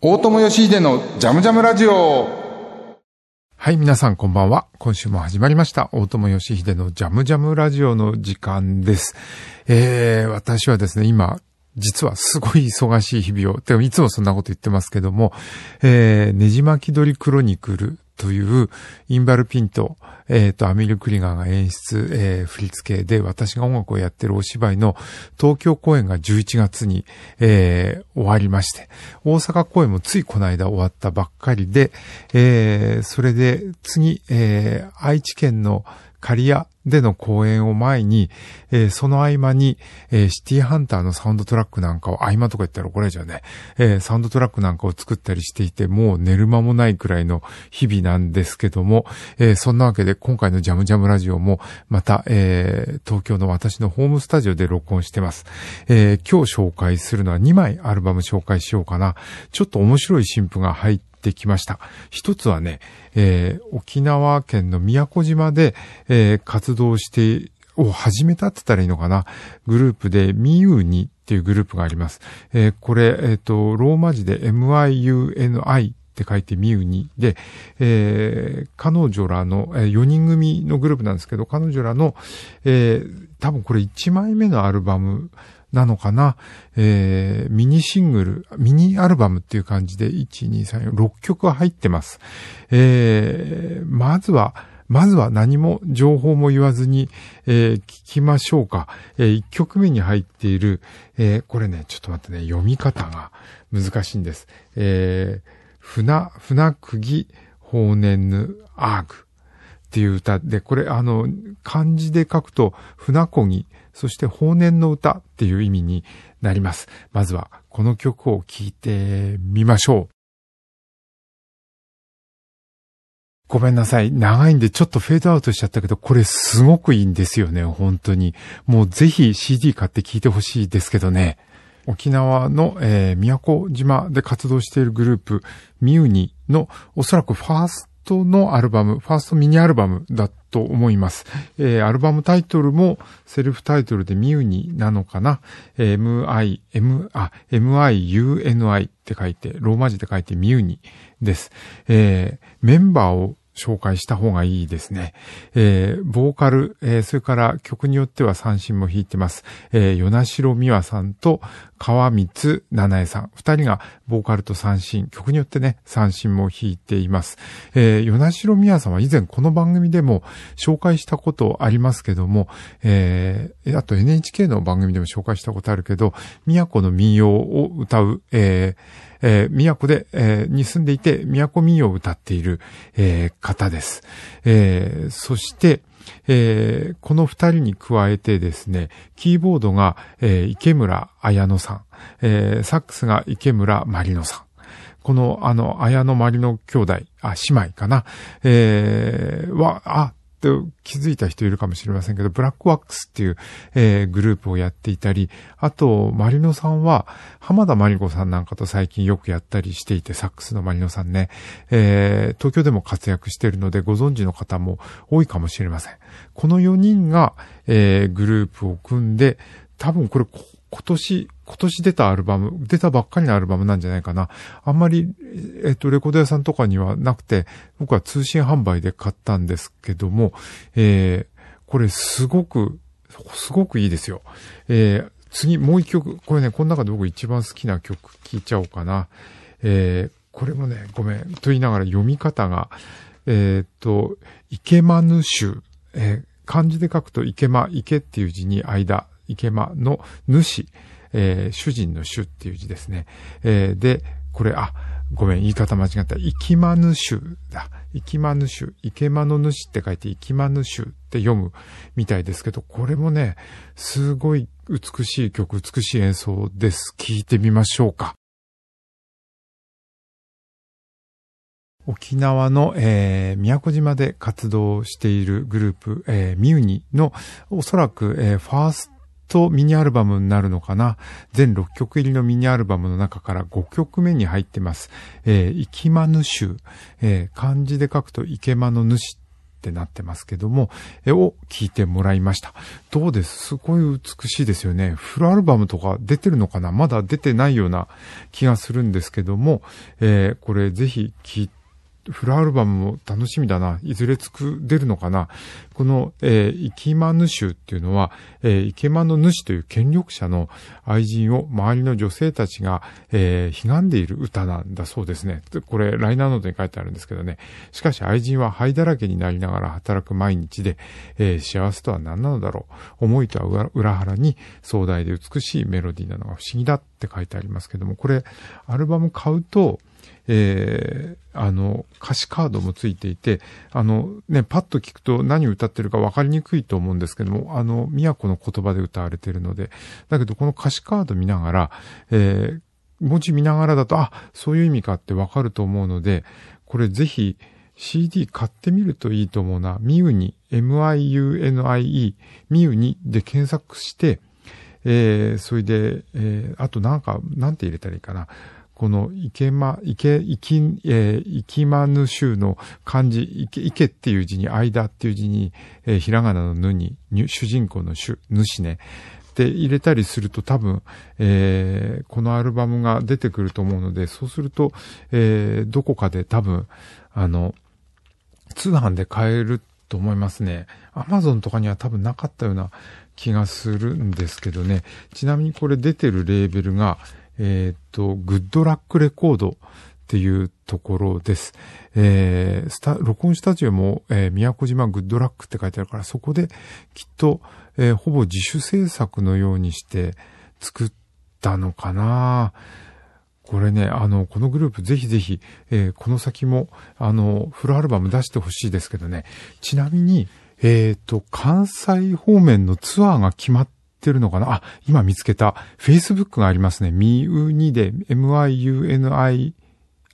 大友義秀のジャムジャムラジオ。はい、皆さんこんばんは。今週も始まりました。大友義秀のジャムジャムラジオの時間です。えー、私はですね、今、実はすごい忙しい日々を、でもいつもそんなこと言ってますけども、えー、ねじ巻き鳥クロニクルというインバルピント、えっ、と、アミル・クリガーが演出、えー、振り付けで私が音楽をやってるお芝居の東京公演が11月に、えー、終わりまして、大阪公演もついこの間終わったばっかりで、えー、それで次、えー、愛知県の刈谷での公演を前に、えー、その合間に、えー、シティハンターのサウンドトラックなんかを、合間とか言ったら怒られちゃうね、えー、サウンドトラックなんかを作ったりしていて、もう寝る間もないくらいの日々なんですけども、えそんなわけで今回のジャムジャムラジオも、また、え東京の私のホームスタジオで録音してます。え今日紹介するのは2枚アルバム紹介しようかな。ちょっと面白い新譜が入ってってきました。一つはね、えー、沖縄県の宮古島で、えー、活動して、を始めたって言ったらいいのかな。グループで、ミユニっていうグループがあります。えー、これ、えっ、と、ローマ字で MIUNI って書いてミユニで、えー、彼女らの、えー、4人組のグループなんですけど、彼女らの、えー、多分これ1枚目のアルバム、なのかな、えー、ミニシングル、ミニアルバムっていう感じで、1、2、3、4、6曲入ってます。えー、まずは、まずは何も情報も言わずに、えー、聞きましょうか。えー、1曲目に入っている、えー、これね、ちょっと待ってね、読み方が難しいんです。えー、船、船釘、法年ぬ、アーグ。っていう歌で、これあの、漢字で書くと、船こぎ、そして法年の歌っていう意味になります。まずは、この曲を聴いてみましょう。ごめんなさい。長いんでちょっとフェードアウトしちゃったけど、これすごくいいんですよね、本当に。もうぜひ CD 買って聴いてほしいですけどね。沖縄の、えー、宮古島で活動しているグループ、ミューニのおそらくファーストのアルバム、ファーストミニアルバムだと思います。えー、アルバムタイトルもセルフタイトルでミューニなのかな、え、MI、M、あ、MIUNI って書いて、ローマ字で書いてミューニです。えー、メンバーを紹介した方がいいですね。えー、ボーカル、えー、それから曲によっては三振も弾いてます。えー、与那城美和さんと川光七重さん。二人がボーカルと三振、曲によってね、三振も弾いています。えー、与那城美和さんは以前この番組でも紹介したことありますけども、えー、あと NHK の番組でも紹介したことあるけど、宮古の民謡を歌う、えーえー、宮古で、えー、に住んでいて、宮古民謡を歌っている、えー、方です。えー、そして、えー、この二人に加えてですね、キーボードが、えー、池村彩乃さん、えー、サックスが池村まりのさん。この、あの、綾野まりの兄弟、あ、姉妹かな、えー、は、あ、って気づいた人いるかもしれませんけど、ブラックワックスっていう、えー、グループをやっていたり、あと、マリノさんは、浜田マリコさんなんかと最近よくやったりしていて、サックスのマリノさんね、えー、東京でも活躍しているので、ご存知の方も多いかもしれません。この4人が、えー、グループを組んで、多分これ、今年、今年出たアルバム、出たばっかりのアルバムなんじゃないかな。あんまり、えっと、レコード屋さんとかにはなくて、僕は通信販売で買ったんですけども、えー、これすごく、すごくいいですよ。えー、次、もう一曲、これね、この中で僕一番好きな曲聴いちゃおうかな。えー、これもね、ごめん、と言いながら読み方が、えー、っと、池間ぬ州、えー、漢字で書くと池間、池っていう字に間、池間の主、えー、主人の主っていう字ですね。えー、で、これ、あ、ごめん、言い方間違った。生きまぬ主だ。生きまぬ主。池間の主って書いて生きまぬ主って読むみたいですけど、これもね、すごい美しい曲、美しい演奏です。聴いてみましょうか。沖縄の、えー、宮古島で活動しているグループ、えー、ミュニのおそらく、えー、ファーストミニアルバムになるのかな全6曲入りのミニアルバムの中から5曲目に入ってます。えー、生きまぬしゅ、えー、漢字で書くと池間の主っってなってますけども、え、を聞いてもらいました。どうです？すごい美しいですよね。フルアルバムとか出てるのかな？まだ出てないような気がするんですけども、えー、これぜひ聞いて、フルアルバムも楽しみだな。いずれつく、出るのかな。この、えー、イキマヌ州っていうのは、えー、イケマの主という権力者の愛人を周りの女性たちが、えー、悲んでいる歌なんだそうですね。これ、ライナーノートに書いてあるんですけどね。しかし愛人は灰だらけになりながら働く毎日で、えー、幸せとは何なのだろう。思いとは裏腹に壮大で美しいメロディーなのが不思議だって書いてありますけども、これ、アルバム買うと、えー、あの、歌詞カードもついていて、あの、ね、パッと聞くと何歌ってるか分かりにくいと思うんですけども、あの、都の言葉で歌われてるので、だけどこの歌詞カード見ながら、えー、文字見ながらだと、あ、そういう意味かって分かると思うので、これぜひ CD 買ってみるといいと思うな。ミウニ、M-I-U-N-I-E、ミウニで検索して、えー、それで、えー、あとなんか、なんて入れたらいいかな。この池間、池、池、えー、池間ぬ州の漢字、池、池っていう字に、間っていう字に、えー、ひらがなのぬに、主人公の主、主ね。で入れたりすると多分、えー、このアルバムが出てくると思うので、そうすると、えー、どこかで多分、あの、通販で買えると思いますね。アマゾンとかには多分なかったような気がするんですけどね。ちなみにこれ出てるレーベルが、えっ、と、グッドラックレコードっていうところです。えー、スタ、録音スタジオも、えー、宮古島グッドラックって書いてあるから、そこできっと、えー、ほぼ自主制作のようにして作ったのかなこれね、あの、このグループぜひぜひ、えー、この先も、あの、フルアルバム出してほしいですけどね。ちなみに、えっ、ー、と、関西方面のツアーが決まっってるのかな？あ、今見つけた。Facebook がありますね。ミウニで、MIUNI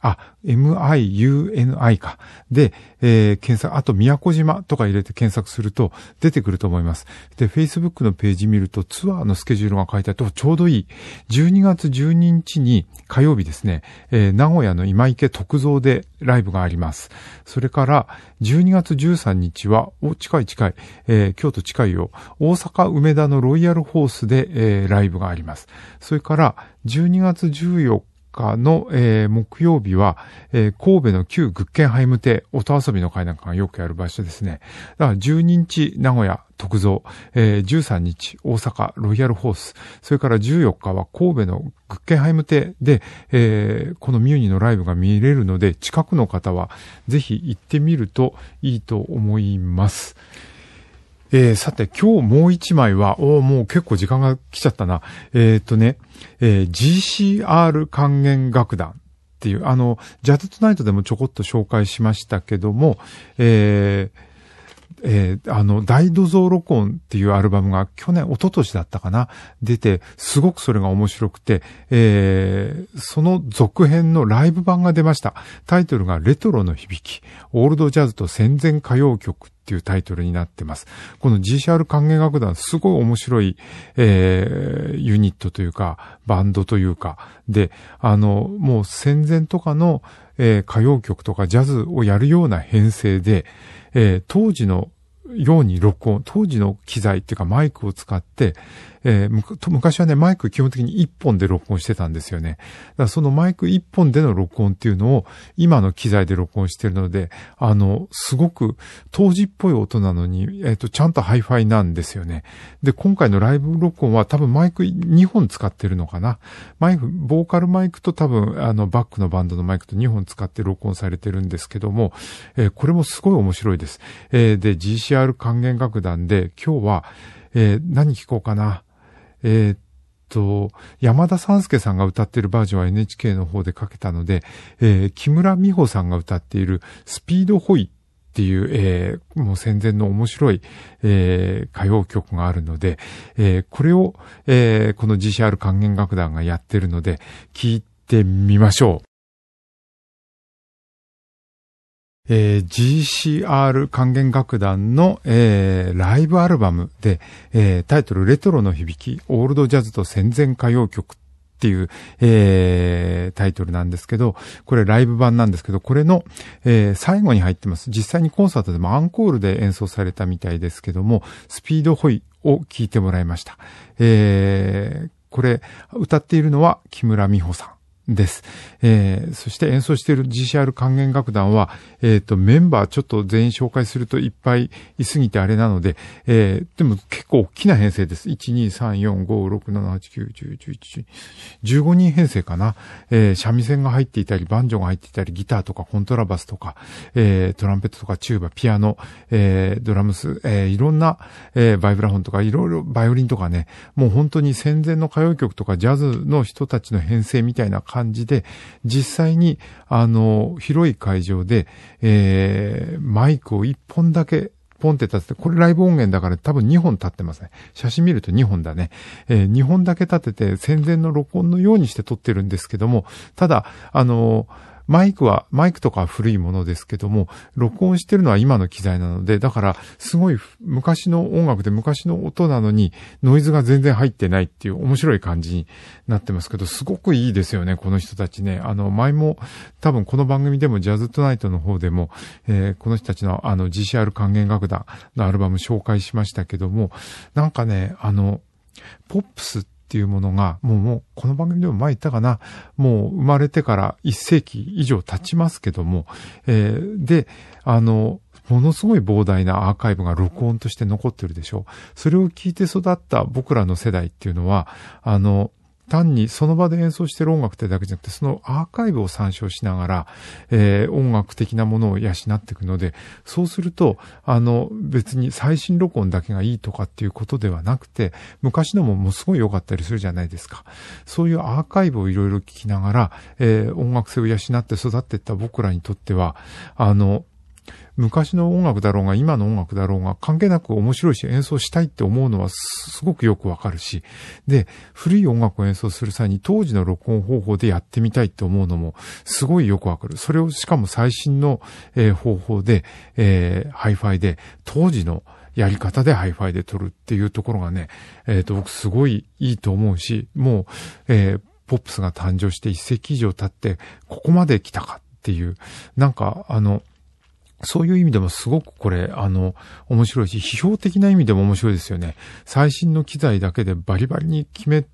あ、MIUNI か。で、えー、検索、あと宮古島とか入れて検索すると出てくると思います。で、Facebook のページ見るとツアーのスケジュールが書いてあるとちょうどいい。12月12日に火曜日ですね、えー、名古屋の今池特造でライブがあります。それから、12月13日は、お、近い近い、えー、京都近いよ、大阪梅田のロイヤルホースで、えー、ライブがあります。それから、12月14日、の、えー、木曜日は、えー、神戸の旧グッケンハイム邸、音遊びの会なんかがよくやる場所ですね。だから12日名古屋特造、えー、13日大阪ロイヤルホース、それから14日は神戸のグッケンハイム邸で、えー、このミューニのライブが見れるので、近くの方はぜひ行ってみるといいと思います。えー、さて、今日もう一枚は、おもう結構時間が来ちゃったな。えー、っとね、えー、GCR 還元楽団っていう、あの、ジャズトナイトでもちょこっと紹介しましたけども、えー、えー、あの、大土蔵録音っていうアルバムが去年、一昨年だったかな出て、すごくそれが面白くて、えー、その続編のライブ版が出ました。タイトルがレトロの響き、オールドジャズと戦前歌謡曲っていうタイトルになってます。この GCR 歓迎楽団、すごい面白い、えー、ユニットというか、バンドというか、で、あの、もう戦前とかの、えー、歌謡曲とかジャズをやるような編成で、えー、当時のように録音、当時の機材っていうかマイクを使って、えー、昔はね、マイク基本的に一本で録音してたんですよね。だからそのマイク一本での録音っていうのを今の機材で録音してるので、あの、すごく当時っぽい音なのに、えっ、ー、と、ちゃんとハイファイなんですよね。で、今回のライブ録音は多分マイク2本使ってるのかな。マイク、ボーカルマイクと多分、あの、バックのバンドのマイクと2本使って録音されてるんですけども、えー、これもすごい面白いです。えー、で、GCR 還元楽団で今日は、えー、何聞こうかな。えー、っと、山田三助さんが歌ってるバージョンは NHK の方でかけたので、えー、木村美穂さんが歌っているスピードホイっていう、えー、もう戦前の面白い、えー、歌謡曲があるので、えー、これを、えー、この GCR 還元楽団がやってるので、聞いてみましょう。えー、GCR 還元楽団の、えー、ライブアルバムで、えー、タイトルレトロの響き、オールドジャズと戦前歌謡曲っていう、えー、タイトルなんですけど、これライブ版なんですけど、これの、えー、最後に入ってます。実際にコンサートでもアンコールで演奏されたみたいですけども、スピードホイを聞いてもらいました。えー、これ、歌っているのは木村美穂さん。です。えー、そして演奏している GCR 管弦楽団は、えっ、ー、と、メンバーちょっと全員紹介するといっぱいいすぎてあれなので、えー、でも結構大きな編成です。1、2、3、4、5、6、7、8、9、10、11、15人編成かな。えー、三味線が入っていたり、バンジョが入っていたり、ギターとかコントラバスとか、えー、トランペットとかチューバ、ピアノ、えー、ドラムス、えー、いろんな、えー、バイブラフォンとか、いろいろバイオリンとかね、もう本当に戦前の歌謡曲とかジャズの人たちの編成みたいな感じで、実際に、あの、広い会場で、えー、マイクを一本だけポンって立てて、これライブ音源だから多分2本立ってますね。写真見ると2本だね。えー、2本だけ立てて戦前の録音のようにして撮ってるんですけども、ただ、あのーマイクは、マイクとかは古いものですけども、録音してるのは今の機材なので、だから、すごい昔の音楽で昔の音なのに、ノイズが全然入ってないっていう面白い感じになってますけど、すごくいいですよね、この人たちね。あの、前も、多分この番組でもジャズトナイトの方でも、えー、この人たちのあの GCR 還元楽団のアルバム紹介しましたけども、なんかね、あの、ポップスってっていうものが、もうもう、この番組でも前言ったかな、もう生まれてから1世紀以上経ちますけども、えー、で、あの、ものすごい膨大なアーカイブが録音として残ってるでしょう。それを聞いて育った僕らの世代っていうのは、あの、単にその場で演奏してる音楽ってだけじゃなくて、そのアーカイブを参照しながら、えー、音楽的なものを養っていくので、そうすると、あの、別に最新録音だけがいいとかっていうことではなくて、昔のももうすごい良かったりするじゃないですか。そういうアーカイブをいろいろ聞きながら、えー、音楽性を養って育っていった僕らにとっては、あの、昔の音楽だろうが、今の音楽だろうが、関係なく面白いし演奏したいって思うのはすごくよくわかるし、で、古い音楽を演奏する際に当時の録音方法でやってみたいって思うのもすごいよくわかる。それをしかも最新の、方法で、えー、ハイファイで、当時のやり方でハイファイで撮るっていうところがね、えっ、ー、と、僕すごいいいと思うし、もう、えー、ポップスが誕生して一世紀以上経って、ここまで来たかっていう、なんか、あの、そういう意味でもすごくこれ、あの、面白いし、批評的な意味でも面白いですよね。最新の機材だけでバリバリに決め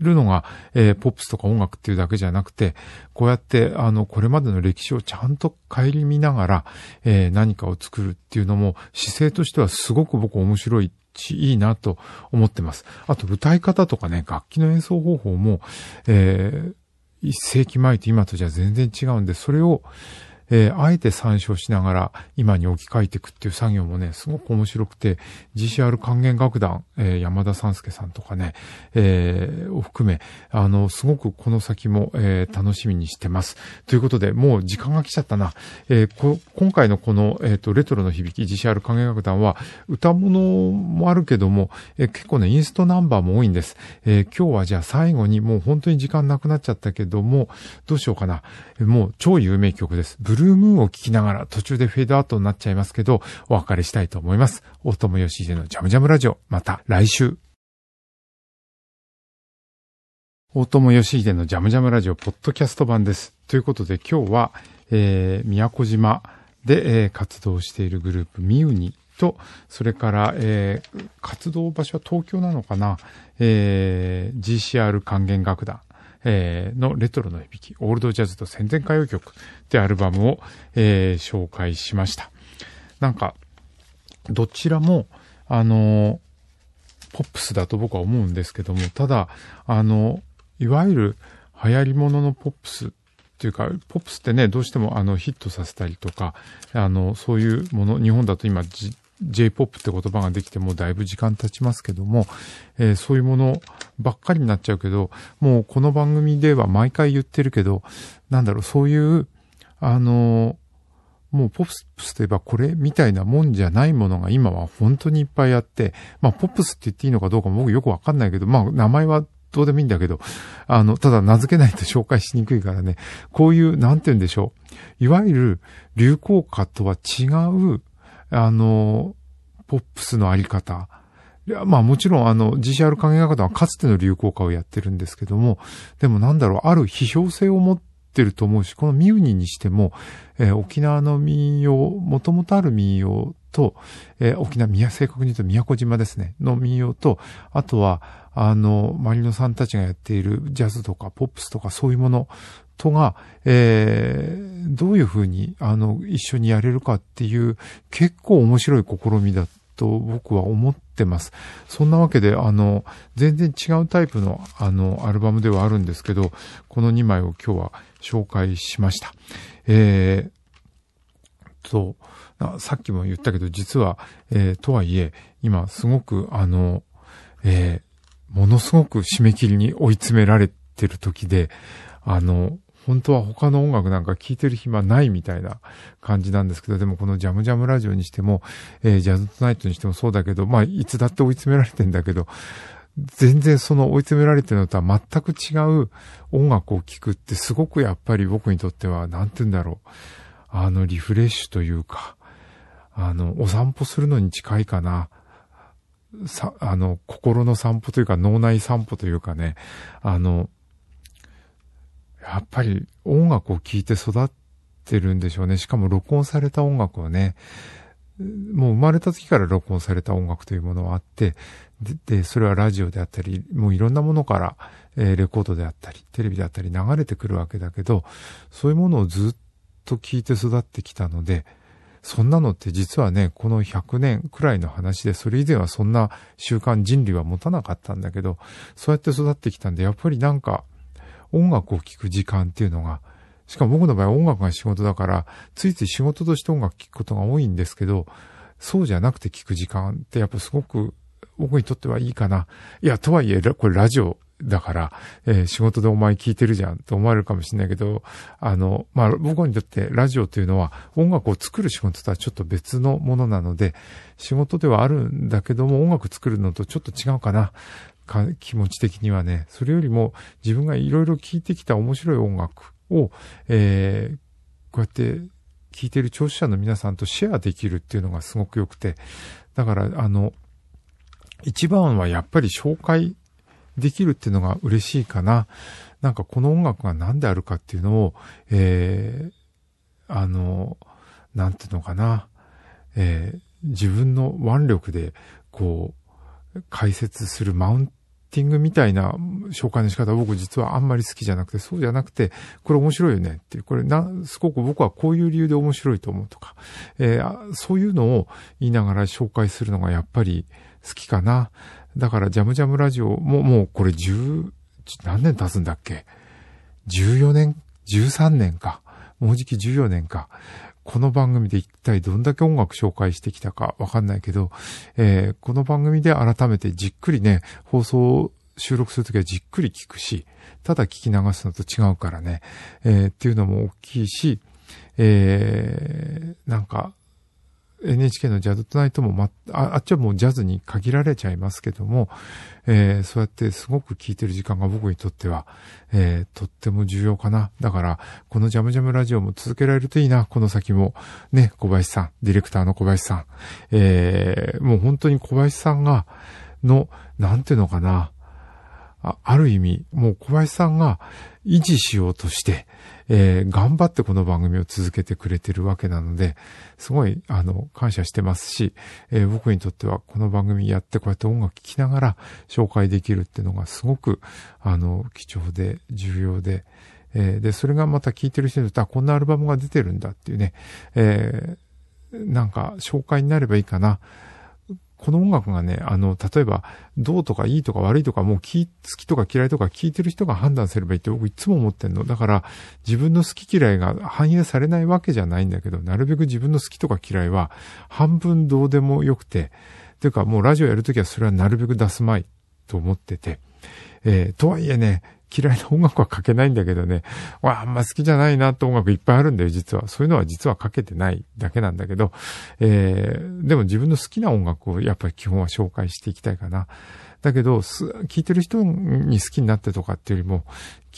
るのが、えー、ポップスとか音楽っていうだけじゃなくて、こうやって、あの、これまでの歴史をちゃんと顧みながら、えー、何かを作るっていうのも、姿勢としてはすごく僕面白い、いいなと思ってます。あと、歌い方とかね、楽器の演奏方法も、えー、一世紀前と今とじゃ全然違うんで、それを、えー、あえて参照しながら今に置き換えていくっていう作業もね、すごく面白くて、GCR 還元楽団、えー、山田三介さんとかね、えー、を含め、あの、すごくこの先も、えー、楽しみにしてます。ということで、もう時間が来ちゃったな。えー、今回のこの、えっ、ー、と、レトロの響き GCR 還元楽団は、歌物もあるけども、えー、結構ね、インストナンバーも多いんです。えー、今日はじゃあ最後にもう本当に時間なくなっちゃったけども、どうしようかな。もう超有名曲です。ブルームーンを聞きながら途中でフェードアウトになっちゃいますけど、お別れしたいと思います。大友義秀のジャムジャムラジオ、また来週。大友義秀のジャムジャムラジオ、ポッドキャスト版です。ということで今日は、えー、宮古島で、えー、活動しているグループ、ミウニと、それから、えー、活動場所は東京なのかな、えー、GCR 還元楽団、えー、のレトロの響き、オールドジャズと戦前歌謡曲ってアルバムを、えー、紹介しました。なんか、どちらも、あの、ポップスだと僕は思うんですけども、ただ、あの、いわゆる流行り物のポップスっていうか、ポップスってね、どうしてもあのヒットさせたりとか、あの、そういうもの、日本だと今 J-POP って言葉ができてもだいぶ時間経ちますけども、えー、そういうものばっかりになっちゃうけど、もうこの番組では毎回言ってるけど、なんだろう、そういう、あのもうポップスといえばこれみたいなもんじゃないものが今は本当にいっぱいあって、まあポップスって言っていいのかどうかも僕よくわかんないけど、まあ名前はどうでもいいんだけど、あの、ただ名付けないと紹介しにくいからね、こういう、なんて言うんでしょう。いわゆる流行歌とは違うあの、ポップスのあり方。いや、まあもちろんあの GCR 影画はかつての流行歌をやってるんですけども、でもなんだろう、ある批評性を持ってると思うし、このミウニにしても、えー、沖縄の民謡、もともとある民謡と、えー、沖縄、宮、正確に言うと宮古島ですね、の民謡と、あとは、あの、マリノさんたちがやっているジャズとかポップスとかそういうものとが、えー、どういうふうに、あの、一緒にやれるかっていう、結構面白い試みだと僕は思ってます。そんなわけで、あの、全然違うタイプの、あの、アルバムではあるんですけど、この2枚を今日は紹介しました。えー、と、さっきも言ったけど、実は、えー、とはいえ、今すごく、あの、えー、ものすごく締め切りに追い詰められてる時で、あの、本当は他の音楽なんか聴いてる暇ないみたいな感じなんですけど、でもこのジャムジャムラジオにしても、えー、ジャズトナイトにしてもそうだけど、まあ、いつだって追い詰められてんだけど、全然その追い詰められてるのとは全く違う音楽を聴くってすごくやっぱり僕にとっては、なんて言うんだろう。あの、リフレッシュというか、あの、お散歩するのに近いかな。さ、あの、心の散歩というか脳内散歩というかね、あの、やっぱり音楽を聴いて育ってるんでしょうね。しかも録音された音楽をね、もう生まれた時から録音された音楽というものはあって、で、でそれはラジオであったり、もういろんなものから、えー、レコードであったり、テレビであったり流れてくるわけだけど、そういうものをずっと聞いて育ってきたので、そんなのって実はね、この100年くらいの話で、それ以前はそんな習慣人類は持たなかったんだけど、そうやって育ってきたんで、やっぱりなんか、音楽を聴く時間っていうのが、しかも僕の場合は音楽が仕事だから、ついつい仕事として音楽聴くことが多いんですけど、そうじゃなくて聴く時間ってやっぱすごく僕にとってはいいかな。いや、とはいえ、これラジオだから、えー、仕事でお前聞いてるじゃんと思われるかもしれないけど、あの、まあ、僕にとってラジオというのは音楽を作る仕事とはちょっと別のものなので、仕事ではあるんだけども音楽作るのとちょっと違うかな。か気持ち的にはね、それよりも自分がいろいろ聴いてきた面白い音楽を、えー、こうやって聴いてる聴取者の皆さんとシェアできるっていうのがすごく良くて、だから、あの、一番はやっぱり紹介できるっていうのが嬉しいかな。なんかこの音楽が何であるかっていうのを、えー、あの、なんていうのかな。えー、自分の腕力で、こう、解説するマウンティングみたいな紹介の仕方僕実はあんまり好きじゃなくて、そうじゃなくて、これ面白いよねっていう、これな、すごく僕はこういう理由で面白いと思うとか、えー、そういうのを言いながら紹介するのがやっぱり好きかな。だからジャムジャムラジオももうこれ10、何年経つんだっけ ?14 年、13年か。もうじき14年か。この番組で一体どんだけ音楽紹介してきたかわかんないけど、えー、この番組で改めてじっくりね、放送収録するときはじっくり聞くし、ただ聞き流すのと違うからね、えー、っていうのも大きいし、えー、なんか、NHK のジャズトナイトも、ま、ああっちはもうジャズに限られちゃいますけども、えー、そうやってすごく聴いてる時間が僕にとっては、えー、とっても重要かな。だから、このジャムジャムラジオも続けられるといいな、この先も。ね、小林さん、ディレクターの小林さん。えー、もう本当に小林さんが、の、なんていうのかな。あある意味、もう小林さんが維持しようとして、えー、頑張ってこの番組を続けてくれてるわけなので、すごい、あの、感謝してますし、えー、僕にとってはこの番組やってこうやって音楽聴きながら紹介できるっていうのがすごく、あの、貴重で重要で、えー、で、それがまた聴いてる人にとってはこんなアルバムが出てるんだっていうね、えー、なんか紹介になればいいかな。この音楽がね、あの、例えば、どうとかいいとか悪いとか、もう好きとか嫌いとか聞いてる人が判断すればいいって僕いつも思ってんの。だから、自分の好き嫌いが反映されないわけじゃないんだけど、なるべく自分の好きとか嫌いは、半分どうでもよくて、というかもうラジオやるときはそれはなるべく出すまいと思ってて、えー、とはいえね、嫌いな音楽は書けないんだけどね、わあんま好きじゃないなって音楽いっぱいあるんだよ、実は。そういうのは実は書けてないだけなんだけど、えー、でも自分の好きな音楽をやっぱり基本は紹介していきたいかな。だけど、聞いてる人に好きになってとかっていうよりも、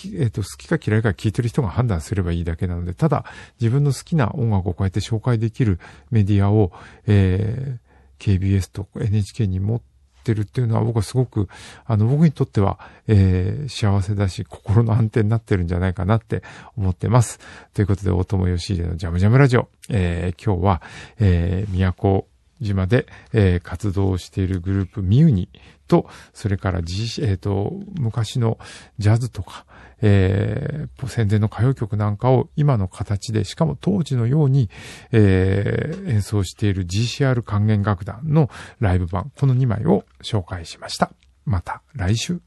えっ、ー、と、好きか嫌いか聞いてる人が判断すればいいだけなので、ただ、自分の好きな音楽をこうやって紹介できるメディアを、えー、KBS と NHK に持ってってるっていうのは僕はすごく、あの、僕にとっては、えー、幸せだし、心の安定になってるんじゃないかなって思ってます。ということで、大友義秀のジャムジャムラジオ、えー、今日は、えー、宮古島で、えー、活動しているグループミュニと、それから G、えっ、ー、と、昔のジャズとか、えー、戦前の歌謡曲なんかを今の形で、しかも当時のように、えー、演奏している GCR 還元楽団のライブ版、この2枚を紹介しました。また来週。